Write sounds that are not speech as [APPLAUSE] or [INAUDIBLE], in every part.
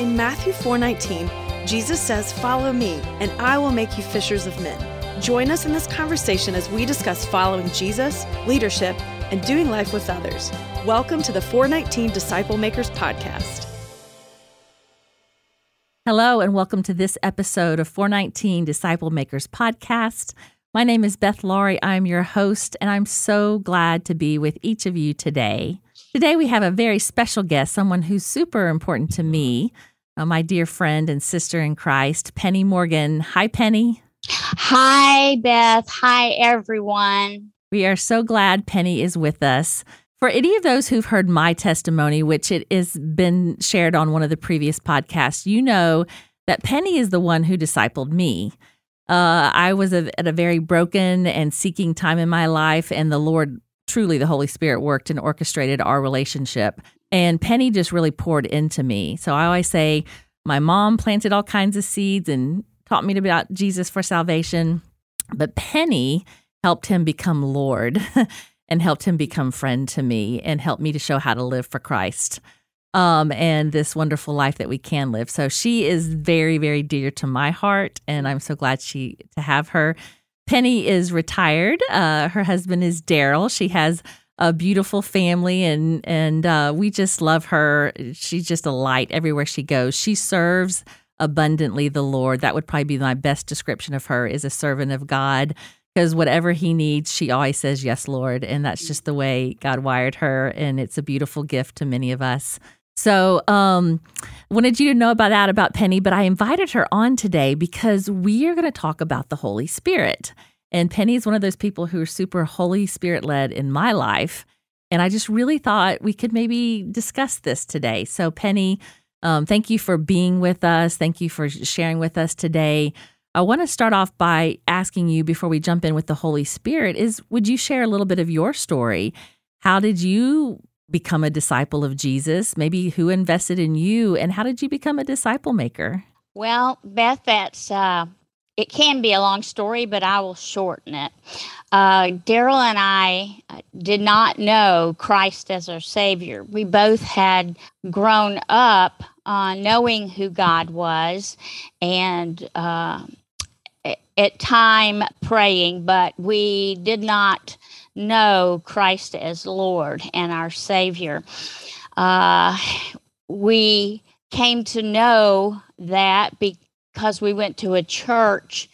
In Matthew 4:19, Jesus says, "Follow me, and I will make you fishers of men." Join us in this conversation as we discuss following Jesus, leadership, and doing life with others. Welcome to the 419 Disciple Makers podcast. Hello, and welcome to this episode of 419 Disciple Makers podcast. My name is Beth Laurie. I'm your host, and I'm so glad to be with each of you today. Today, we have a very special guest, someone who's super important to me, uh, my dear friend and sister in Christ, Penny Morgan. Hi, Penny. Hi, Beth. Hi, everyone. We are so glad Penny is with us. For any of those who've heard my testimony, which it has been shared on one of the previous podcasts, you know that Penny is the one who discipled me. Uh, I was a, at a very broken and seeking time in my life, and the Lord, truly, the Holy Spirit worked and orchestrated our relationship. And Penny just really poured into me. So I always say, my mom planted all kinds of seeds and taught me about Jesus for salvation, but Penny helped him become Lord. [LAUGHS] and helped him become friend to me and helped me to show how to live for Christ um, and this wonderful life that we can live. So she is very, very dear to my heart, and I'm so glad she to have her. Penny is retired. Uh, her husband is Daryl. She has a beautiful family, and and uh, we just love her. She's just a light everywhere she goes. She serves abundantly the Lord. That would probably be my best description of her. Is a servant of God because whatever he needs, she always says, Yes, Lord. And that's just the way God wired her. And it's a beautiful gift to many of us. So, um, wanted you to know about that about Penny, but I invited her on today because we are going to talk about the Holy Spirit. And Penny is one of those people who are super Holy Spirit led in my life. And I just really thought we could maybe discuss this today. So, Penny, um, thank you for being with us. Thank you for sharing with us today. I want to start off by asking you before we jump in with the Holy Spirit is would you share a little bit of your story? How did you become a disciple of Jesus? Maybe who invested in you and how did you become a disciple maker? Well, Beth, that's uh, it can be a long story, but I will shorten it. Uh, Daryl and I uh, did not know Christ as our Savior. We both had grown up uh, knowing who God was and uh, at time praying, but we did not know Christ as Lord and our Savior. Uh, we came to know that because we went to a church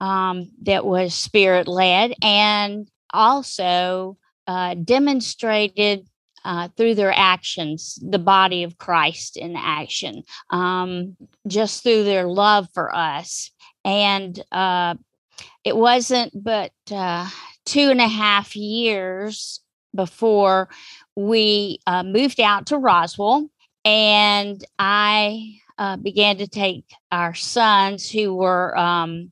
um, that was spirit led and also uh, demonstrated uh, through their actions the body of Christ in action, um, just through their love for us. And uh, it wasn't but uh, two and a half years before we uh, moved out to Roswell, and I uh, began to take our sons who were um,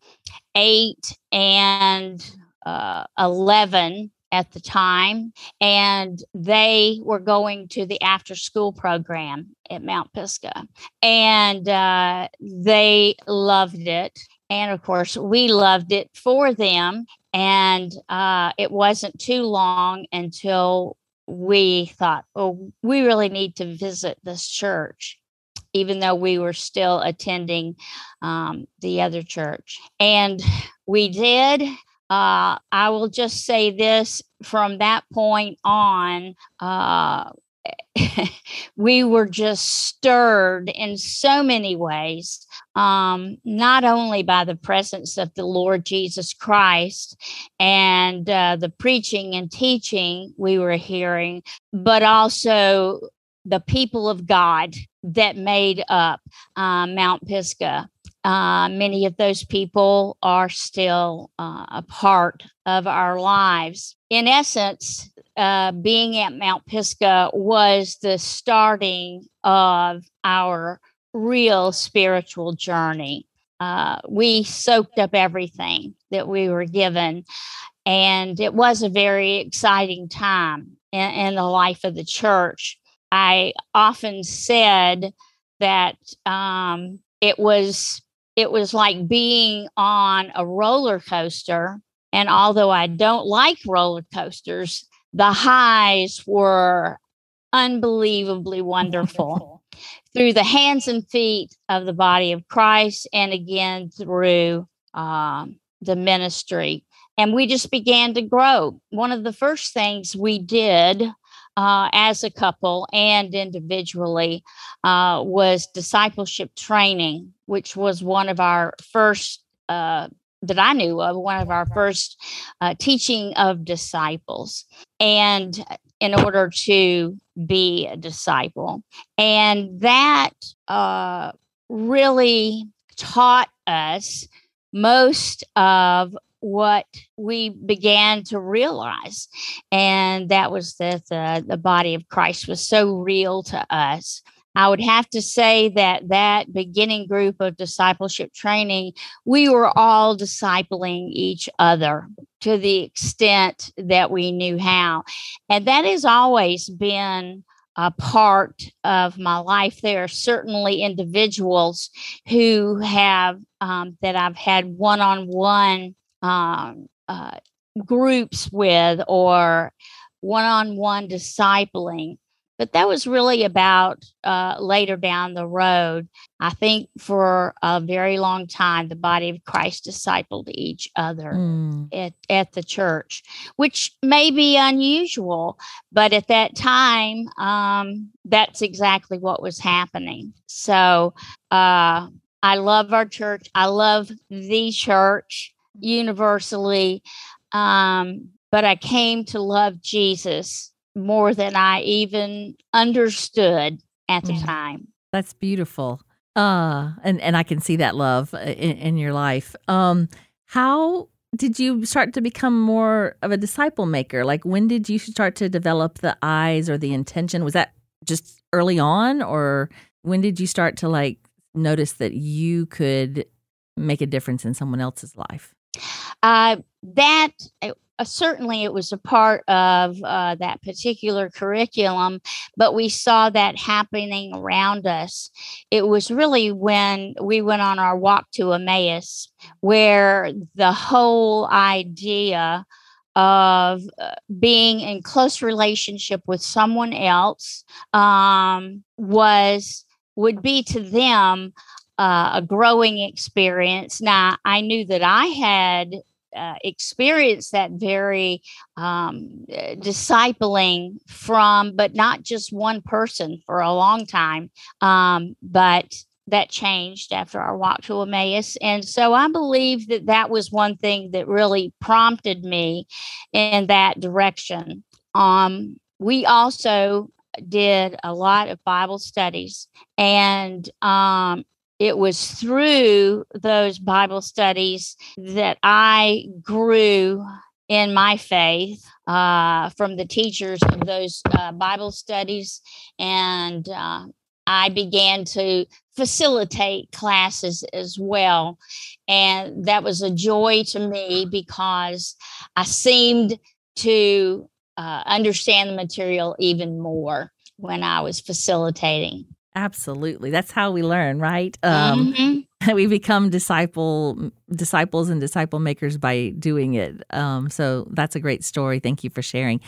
eight and uh, 11 at the time, and they were going to the after school program at Mount Pisgah, and uh, they loved it. And of course, we loved it for them. And uh, it wasn't too long until we thought, oh, we really need to visit this church, even though we were still attending um, the other church. And we did. Uh, I will just say this from that point on, uh, [LAUGHS] we were just stirred in so many ways, um, not only by the presence of the Lord Jesus Christ and uh, the preaching and teaching we were hearing, but also the people of God that made up uh, Mount Pisgah. Uh, many of those people are still uh, a part of our lives. In essence, uh, being at Mount Pisgah was the starting of our real spiritual journey. Uh, we soaked up everything that we were given, and it was a very exciting time in, in the life of the church. I often said that um, it was it was like being on a roller coaster. And although I don't like roller coasters, the highs were unbelievably wonderful. through the hands and feet of the body of Christ, and again through um, the ministry. And we just began to grow. One of the first things we did uh, as a couple and individually uh, was discipleship training, which was one of our first. Uh, that I knew of, one of our first uh, teaching of disciples. And in order to be a disciple. And that uh, really taught us most of what we began to realize. And that was that the, the body of Christ was so real to us. I would have to say that that beginning group of discipleship training, we were all discipling each other to the extent that we knew how. And that has always been a part of my life. There are certainly individuals who have, um, that I've had one on one groups with or one on one discipling but that was really about uh, later down the road. I think for a very long time, the body of Christ discipled each other mm. at, at the church, which may be unusual, but at that time, um, that's exactly what was happening. So uh, I love our church. I love the church universally. Um, but I came to love Jesus more than I even understood at the time. That's beautiful. Uh, and, and I can see that love uh, in, in your life. Um, how did you start to become more of a disciple maker? Like, when did you start to develop the eyes or the intention? Was that just early on, or when did you start to like notice that you could make a difference in someone else's life? Uh, that uh, certainly it was a part of uh, that particular curriculum, but we saw that happening around us. It was really when we went on our walk to Emmaus, where the whole idea of uh, being in close relationship with someone else um, was would be to them uh, a growing experience. Now, I knew that I had uh, experienced that very um, uh, discipling from, but not just one person for a long time. Um, but that changed after our walk to Emmaus. And so I believe that that was one thing that really prompted me in that direction. Um, we also did a lot of Bible studies, and um, it was through those Bible studies that I grew in my faith uh, from the teachers of those uh, Bible studies. And uh, I began to facilitate classes as well. And that was a joy to me because I seemed to uh, understand the material even more when I was facilitating. Absolutely. That's how we learn, right? Um, mm-hmm. [LAUGHS] We become disciple disciples and disciple makers by doing it. Um, so that's a great story. Thank you for sharing.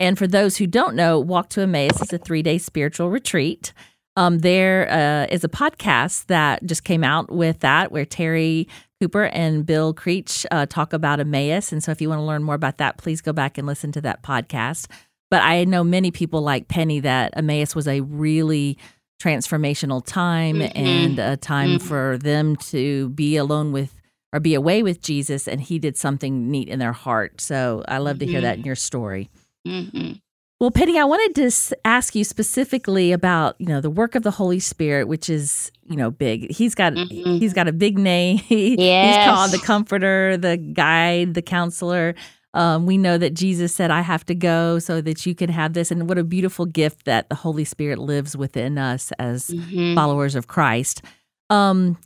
And for those who don't know, Walk to Emmaus is a three day spiritual retreat. Um, there uh, is a podcast that just came out with that where Terry Cooper and Bill Creech uh, talk about Emmaus. And so if you want to learn more about that, please go back and listen to that podcast. But I know many people like Penny that Emmaus was a really transformational time mm-hmm. and a time mm-hmm. for them to be alone with or be away with Jesus and he did something neat in their heart. So I love mm-hmm. to hear that in mm-hmm. your story. Mm-hmm. Well, Penny, I wanted to ask you specifically about you know the work of the Holy Spirit, which is you know big. He's got mm-hmm. he's got a big name. yes. [LAUGHS] He's called the Comforter, the Guide, the Counselor. Um, we know that Jesus said, I have to go so that you can have this. And what a beautiful gift that the Holy Spirit lives within us as mm-hmm. followers of Christ. Um,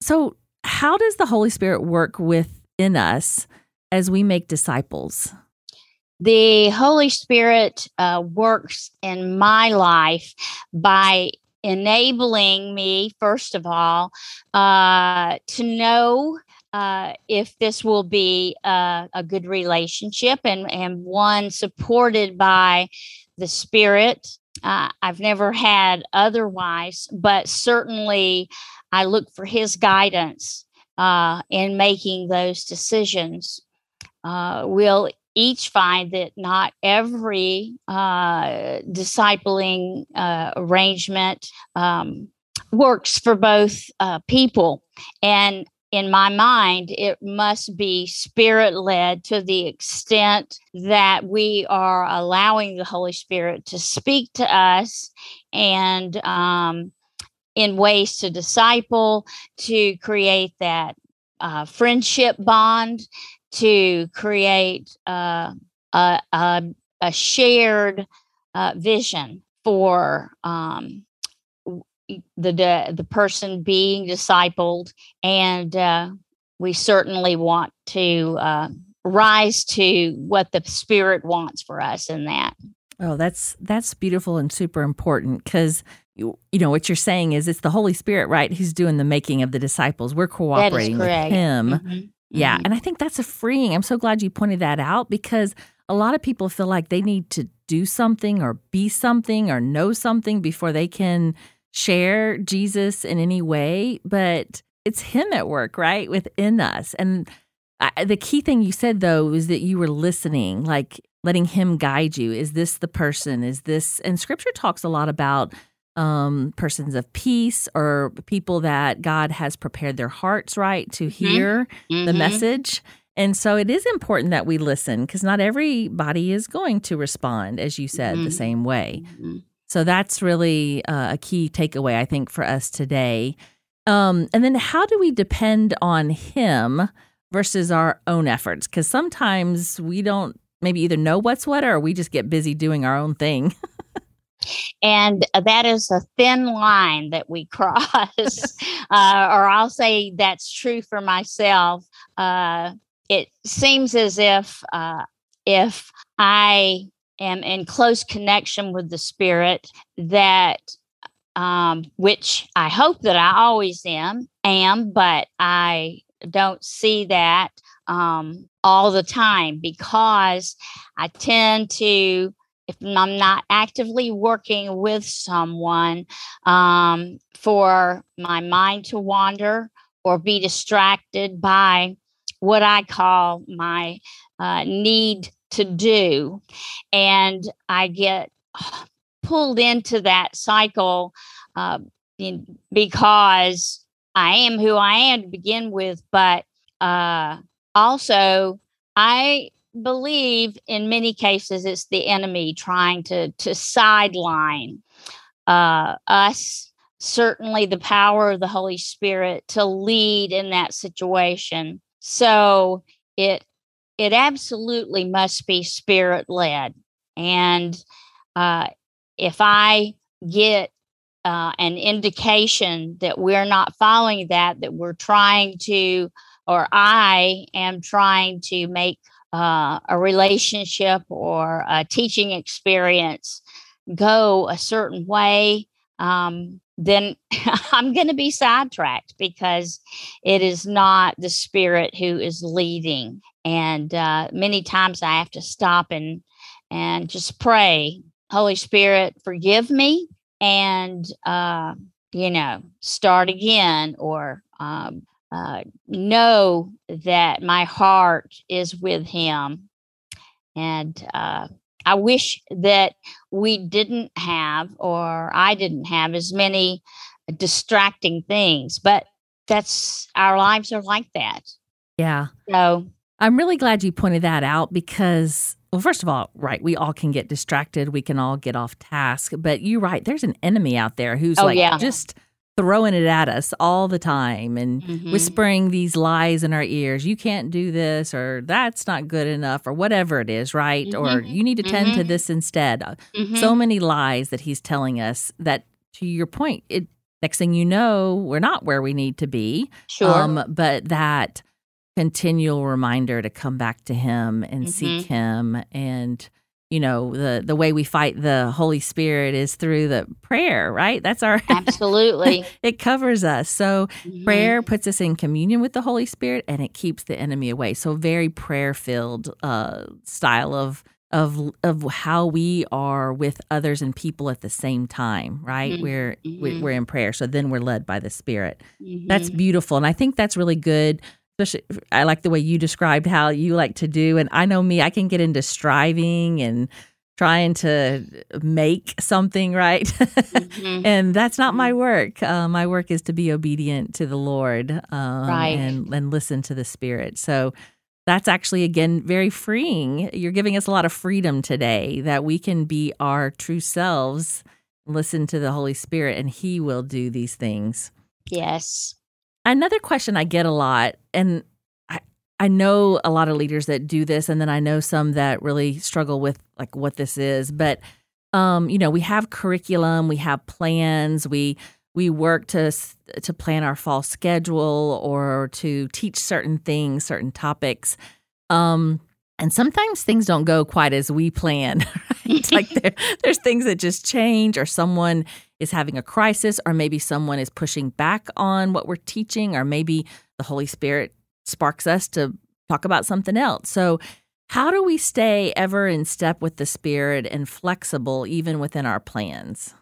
so, how does the Holy Spirit work within us as we make disciples? The Holy Spirit uh, works in my life by enabling me, first of all, uh, to know uh, if this will be a, a good relationship and, and one supported by the Spirit uh, I've never had otherwise, but certainly I look for his guidance uh, in making those decisions. Uh, we'll each find that not every uh, discipling uh, arrangement um, works for both uh, people. And in my mind, it must be spirit led to the extent that we are allowing the Holy Spirit to speak to us and um, in ways to disciple, to create that uh, friendship bond, to create uh, a, a, a, shared uh, vision for um, the, the, the person being discipled, and uh, we certainly want to uh, rise to what the Spirit wants for us in that. Oh, that's that's beautiful and super important because you, you know what you're saying is it's the Holy Spirit, right? Who's doing the making of the disciples. We're cooperating with Him. Mm-hmm. Yeah, mm-hmm. and I think that's a freeing. I'm so glad you pointed that out because a lot of people feel like they need to do something or be something or know something before they can share Jesus in any way, but it's Him at work, right, within us. And I, the key thing you said, though, is that you were listening, like letting Him guide you. Is this the person? Is this, and scripture talks a lot about um, persons of peace or people that God has prepared their hearts right to mm-hmm. hear mm-hmm. the message. And so it is important that we listen because not everybody is going to respond, as you said, mm-hmm. the same way. So that's really uh, a key takeaway, I think, for us today. Um, and then how do we depend on Him versus our own efforts? Because sometimes we don't maybe either know what's what or we just get busy doing our own thing. [LAUGHS] and that is a thin line that we cross. [LAUGHS] uh, or I'll say that's true for myself. Uh, it seems as if uh, if I am in close connection with the spirit that um, which I hope that I always am am, but I don't see that um, all the time because I tend to, if I'm not actively working with someone, um, for my mind to wander or be distracted by what I call my uh, need to do. And I get pulled into that cycle uh, in, because I am who I am to begin with, but uh, also I believe in many cases it's the enemy trying to to sideline uh, us. Certainly, the power of the Holy Spirit to lead in that situation. So it it absolutely must be spirit led. And uh, if I get uh, an indication that we're not following that, that we're trying to, or I am trying to make uh, a relationship or a teaching experience go a certain way, um, then [LAUGHS] I'm going to be sidetracked because it is not the spirit who is leading. And uh, many times I have to stop and and just pray, Holy Spirit, forgive me, and uh, you know, start again, or um, uh, know that my heart is with Him, and uh, I wish that we didn't have, or I didn't have, as many distracting things, but that's our lives are like that. Yeah. So I'm really glad you pointed that out because, well, first of all, right, we all can get distracted. We can all get off task. But you're right, there's an enemy out there who's oh, like yeah. just throwing it at us all the time and mm-hmm. whispering these lies in our ears. You can't do this, or that's not good enough, or whatever it is, right? Mm-hmm. Or you need to tend mm-hmm. to this instead. Uh, mm-hmm. So many lies that he's telling us that, to your point, it next thing you know, we're not where we need to be. Sure. Um, but that continual reminder to come back to him and mm-hmm. seek him and you know the the way we fight the holy spirit is through the prayer right that's our absolutely [LAUGHS] it covers us so mm-hmm. prayer puts us in communion with the holy spirit and it keeps the enemy away so very prayer filled uh style of of of how we are with others and people at the same time right mm-hmm. we're mm-hmm. we're in prayer so then we're led by the spirit mm-hmm. that's beautiful and i think that's really good especially i like the way you described how you like to do and i know me i can get into striving and trying to make something right mm-hmm. [LAUGHS] and that's not my mm-hmm. work uh, my work is to be obedient to the lord um, right. and and listen to the spirit so that's actually again very freeing. You're giving us a lot of freedom today that we can be our true selves, listen to the Holy Spirit, and He will do these things. Yes. Another question I get a lot, and I, I know a lot of leaders that do this, and then I know some that really struggle with like what this is, but um, you know, we have curriculum, we have plans, we we work to to plan our fall schedule or to teach certain things, certain topics. Um, and sometimes things don't go quite as we plan. [LAUGHS] [LAUGHS] Like [LAUGHS] there, there's things that just change, or someone is having a crisis, or maybe someone is pushing back on what we're teaching, or maybe the Holy Spirit sparks us to talk about something else. So, how do we stay ever in step with the Spirit and flexible even within our plans?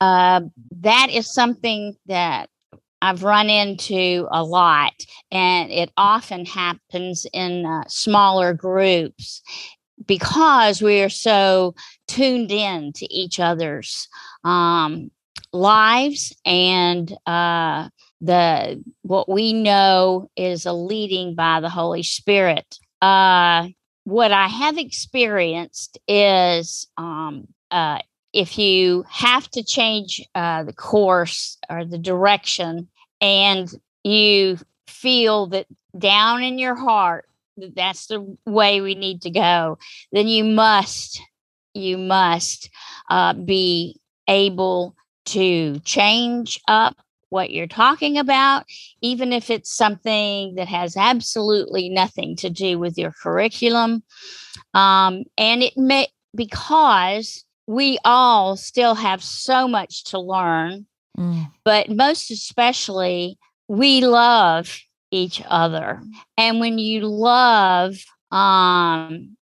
uh, that is something that I've run into a lot, and it often happens in uh, smaller groups because we are so tuned in to each other's um, lives and uh, the what we know is a leading by the Holy Spirit. Uh, what I have experienced is um, uh, if you have to change uh, the course or the direction and you feel that down in your heart that that's the way we need to go then you must you must uh, be able to change up what you're talking about even if it's something that has absolutely nothing to do with your curriculum um, and it may because we all still have so much to learn, mm. but most especially, we love each other. And when you love um,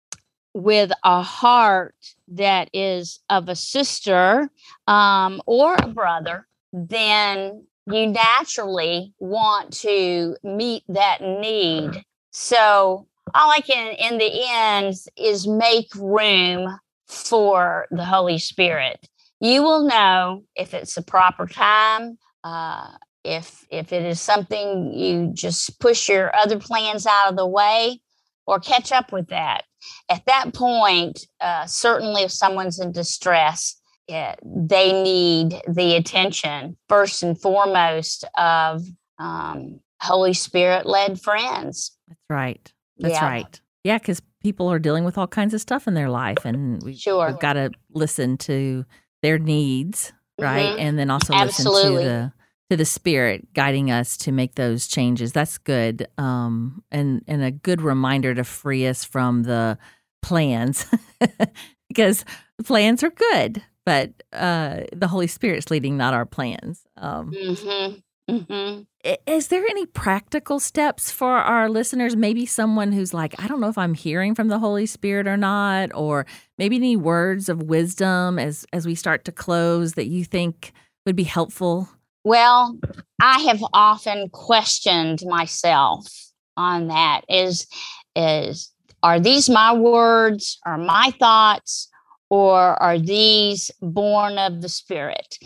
with a heart that is of a sister um, or a brother, then you naturally want to meet that need. So, all I can in the end is make room for the Holy Spirit. You will know if it's the proper time, uh, if if it is something you just push your other plans out of the way, or catch up with that. At that point, uh, certainly if someone's in distress, it, they need the attention first and foremost of um, Holy Spirit led friends. That's right. That's yeah. right. Yeah, because people are dealing with all kinds of stuff in their life, and we, sure. we've got to listen to their needs, right? Mm-hmm. And then also Absolutely. listen to the to the spirit guiding us to make those changes. That's good, um, and and a good reminder to free us from the plans, [LAUGHS] because plans are good, but uh, the Holy Spirit's leading, not our plans. Um, mm-hmm. Mm-hmm. Is there any practical steps for our listeners? Maybe someone who's like, I don't know if I'm hearing from the Holy Spirit or not, or maybe any words of wisdom as as we start to close that you think would be helpful. Well, I have often questioned myself on that. Is is are these my words? Are my thoughts? Or are these born of the Spirit?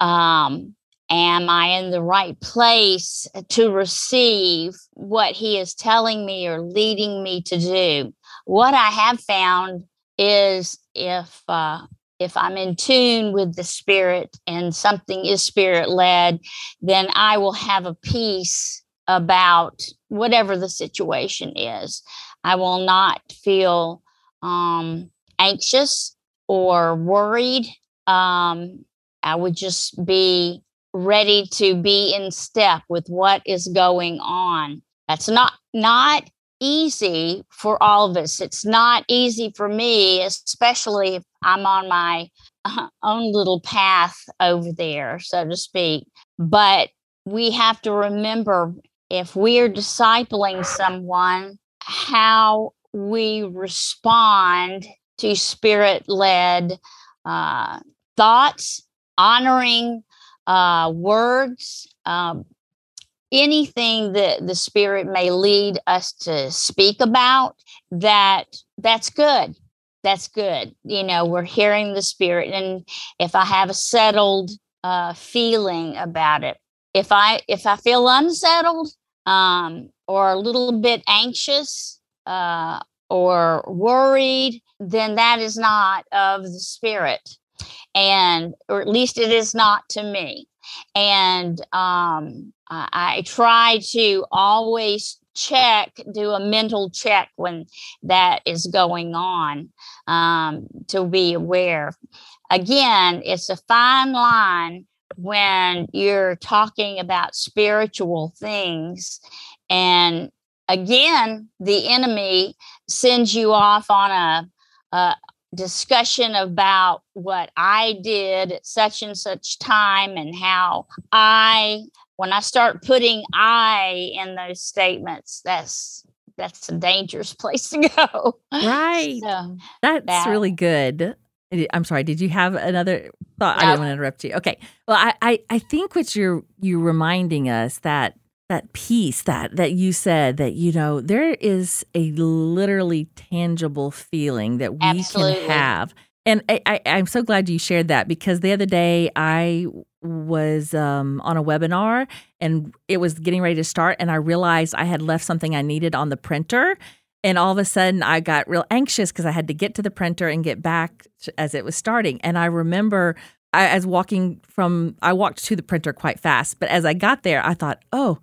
Um, Am I in the right place to receive what he is telling me or leading me to do? What I have found is if uh, if I'm in tune with the spirit and something is spirit led, then I will have a peace about whatever the situation is. I will not feel um, anxious or worried. Um, I would just be ready to be in step with what is going on. That's not not easy for all of us. It's not easy for me, especially if I'm on my uh, own little path over there, so to speak. But we have to remember if we're discipling someone, how we respond to spirit led uh, thoughts, honoring uh, words, um, anything that the spirit may lead us to speak about that that's good. That's good. You know we're hearing the spirit and if i have a settled uh, feeling about it if i if i feel unsettled um, or a little bit anxious uh, or worried then that is not of the spirit. And or at least it is not to me and um, I, I try to always check do a mental check when that is going on um, to be aware. Again it's a fine line when you're talking about spiritual things. And again the enemy sends you off on a, a discussion about what I did at such and such time and how I when I start putting I in those statements, that's that's a dangerous [LAUGHS] place to go. Right. So, that's that. really good. I'm sorry. Did you have another thought? No. I didn't want to interrupt you. Okay. Well, I, I, I think what you're you reminding us that that peace that that you said that you know there is a literally tangible feeling that we Absolutely. can have. And I, I, i'm so glad you shared that because the other day i was um, on a webinar and it was getting ready to start and i realized i had left something i needed on the printer. And all of a sudden i got real anxious because i had to get to the printer and get back as it was starting. And i remember I, as walking from i walked to the printer quite fast but as i got there i thought oh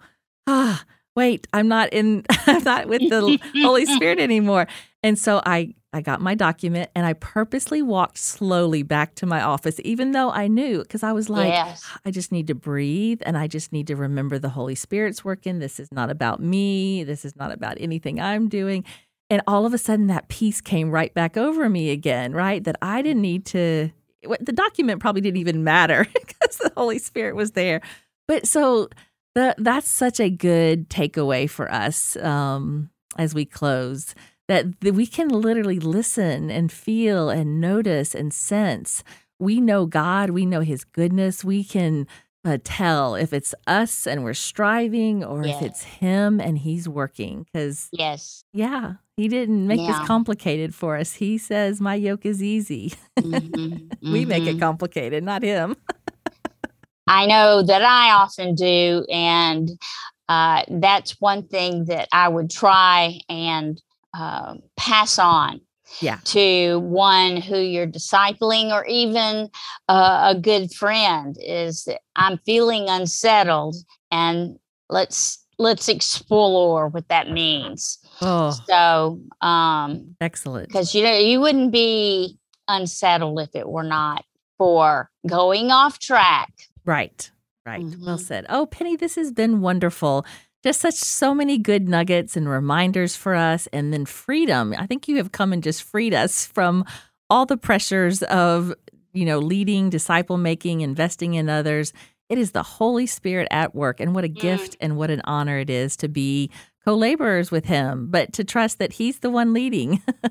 ah, wait, I'm not in, [LAUGHS] I'm not with the [LAUGHS] Holy Spirit anymore. And so I, I got my document and I purposely walked slowly back to my office, even though I knew, because I was like, yes. I just need to breathe and I just need to remember the Holy Spirit's working. This is not about me. This is not about anything I'm doing. And all of a sudden, that peace came right back over me again, right? That I didn't need to, the document probably didn't even matter [LAUGHS] because the Holy Spirit was there. But so, the, that's such a good takeaway for us um, as we close that we can literally listen and feel and notice and sense. We know God, we know His goodness. We can uh, tell if it's us and we're striving or yes. if it's Him and He's working. Because, yes, yeah, He didn't make yeah. this complicated for us. He says, My yoke is easy. Mm-hmm. [LAUGHS] we mm-hmm. make it mm-hmm. complicated, not Him. [LAUGHS] I know that I often do. And uh, that's one thing that I would try and uh, pass on yeah. to one who you're discipling or even uh, a good friend is that I'm feeling unsettled and let's let's explore what that means. Oh. So um excellent. Because you know you wouldn't be unsettled if it were not for going off track Right. Right. Mm-hmm. Well said. Oh, Penny, this has been wonderful. Just such so many good nuggets and reminders for us and then freedom. I think you have come and just freed us from all the pressures of, you know, leading, disciple making, investing in others. It is the Holy Spirit at work and what a mm. gift and what an honor it is to be co-laborers with him, but to trust that he's the one leading. [LAUGHS]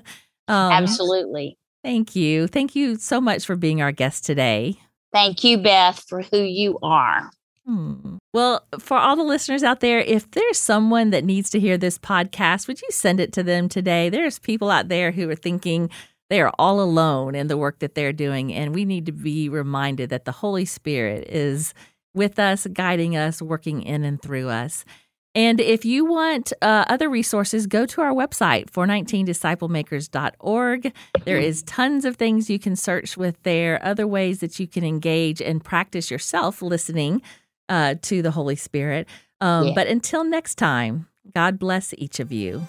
um, Absolutely. Thank you. Thank you so much for being our guest today. Thank you, Beth, for who you are. Hmm. Well, for all the listeners out there, if there's someone that needs to hear this podcast, would you send it to them today? There's people out there who are thinking they are all alone in the work that they're doing, and we need to be reminded that the Holy Spirit is with us, guiding us, working in and through us. And if you want uh, other resources, go to our website, 419disciplemakers.org. There is tons of things you can search with there, other ways that you can engage and practice yourself listening uh, to the Holy Spirit. Um, yeah. But until next time, God bless each of you.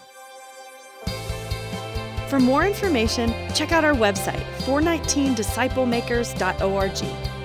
For more information, check out our website, 419disciplemakers.org.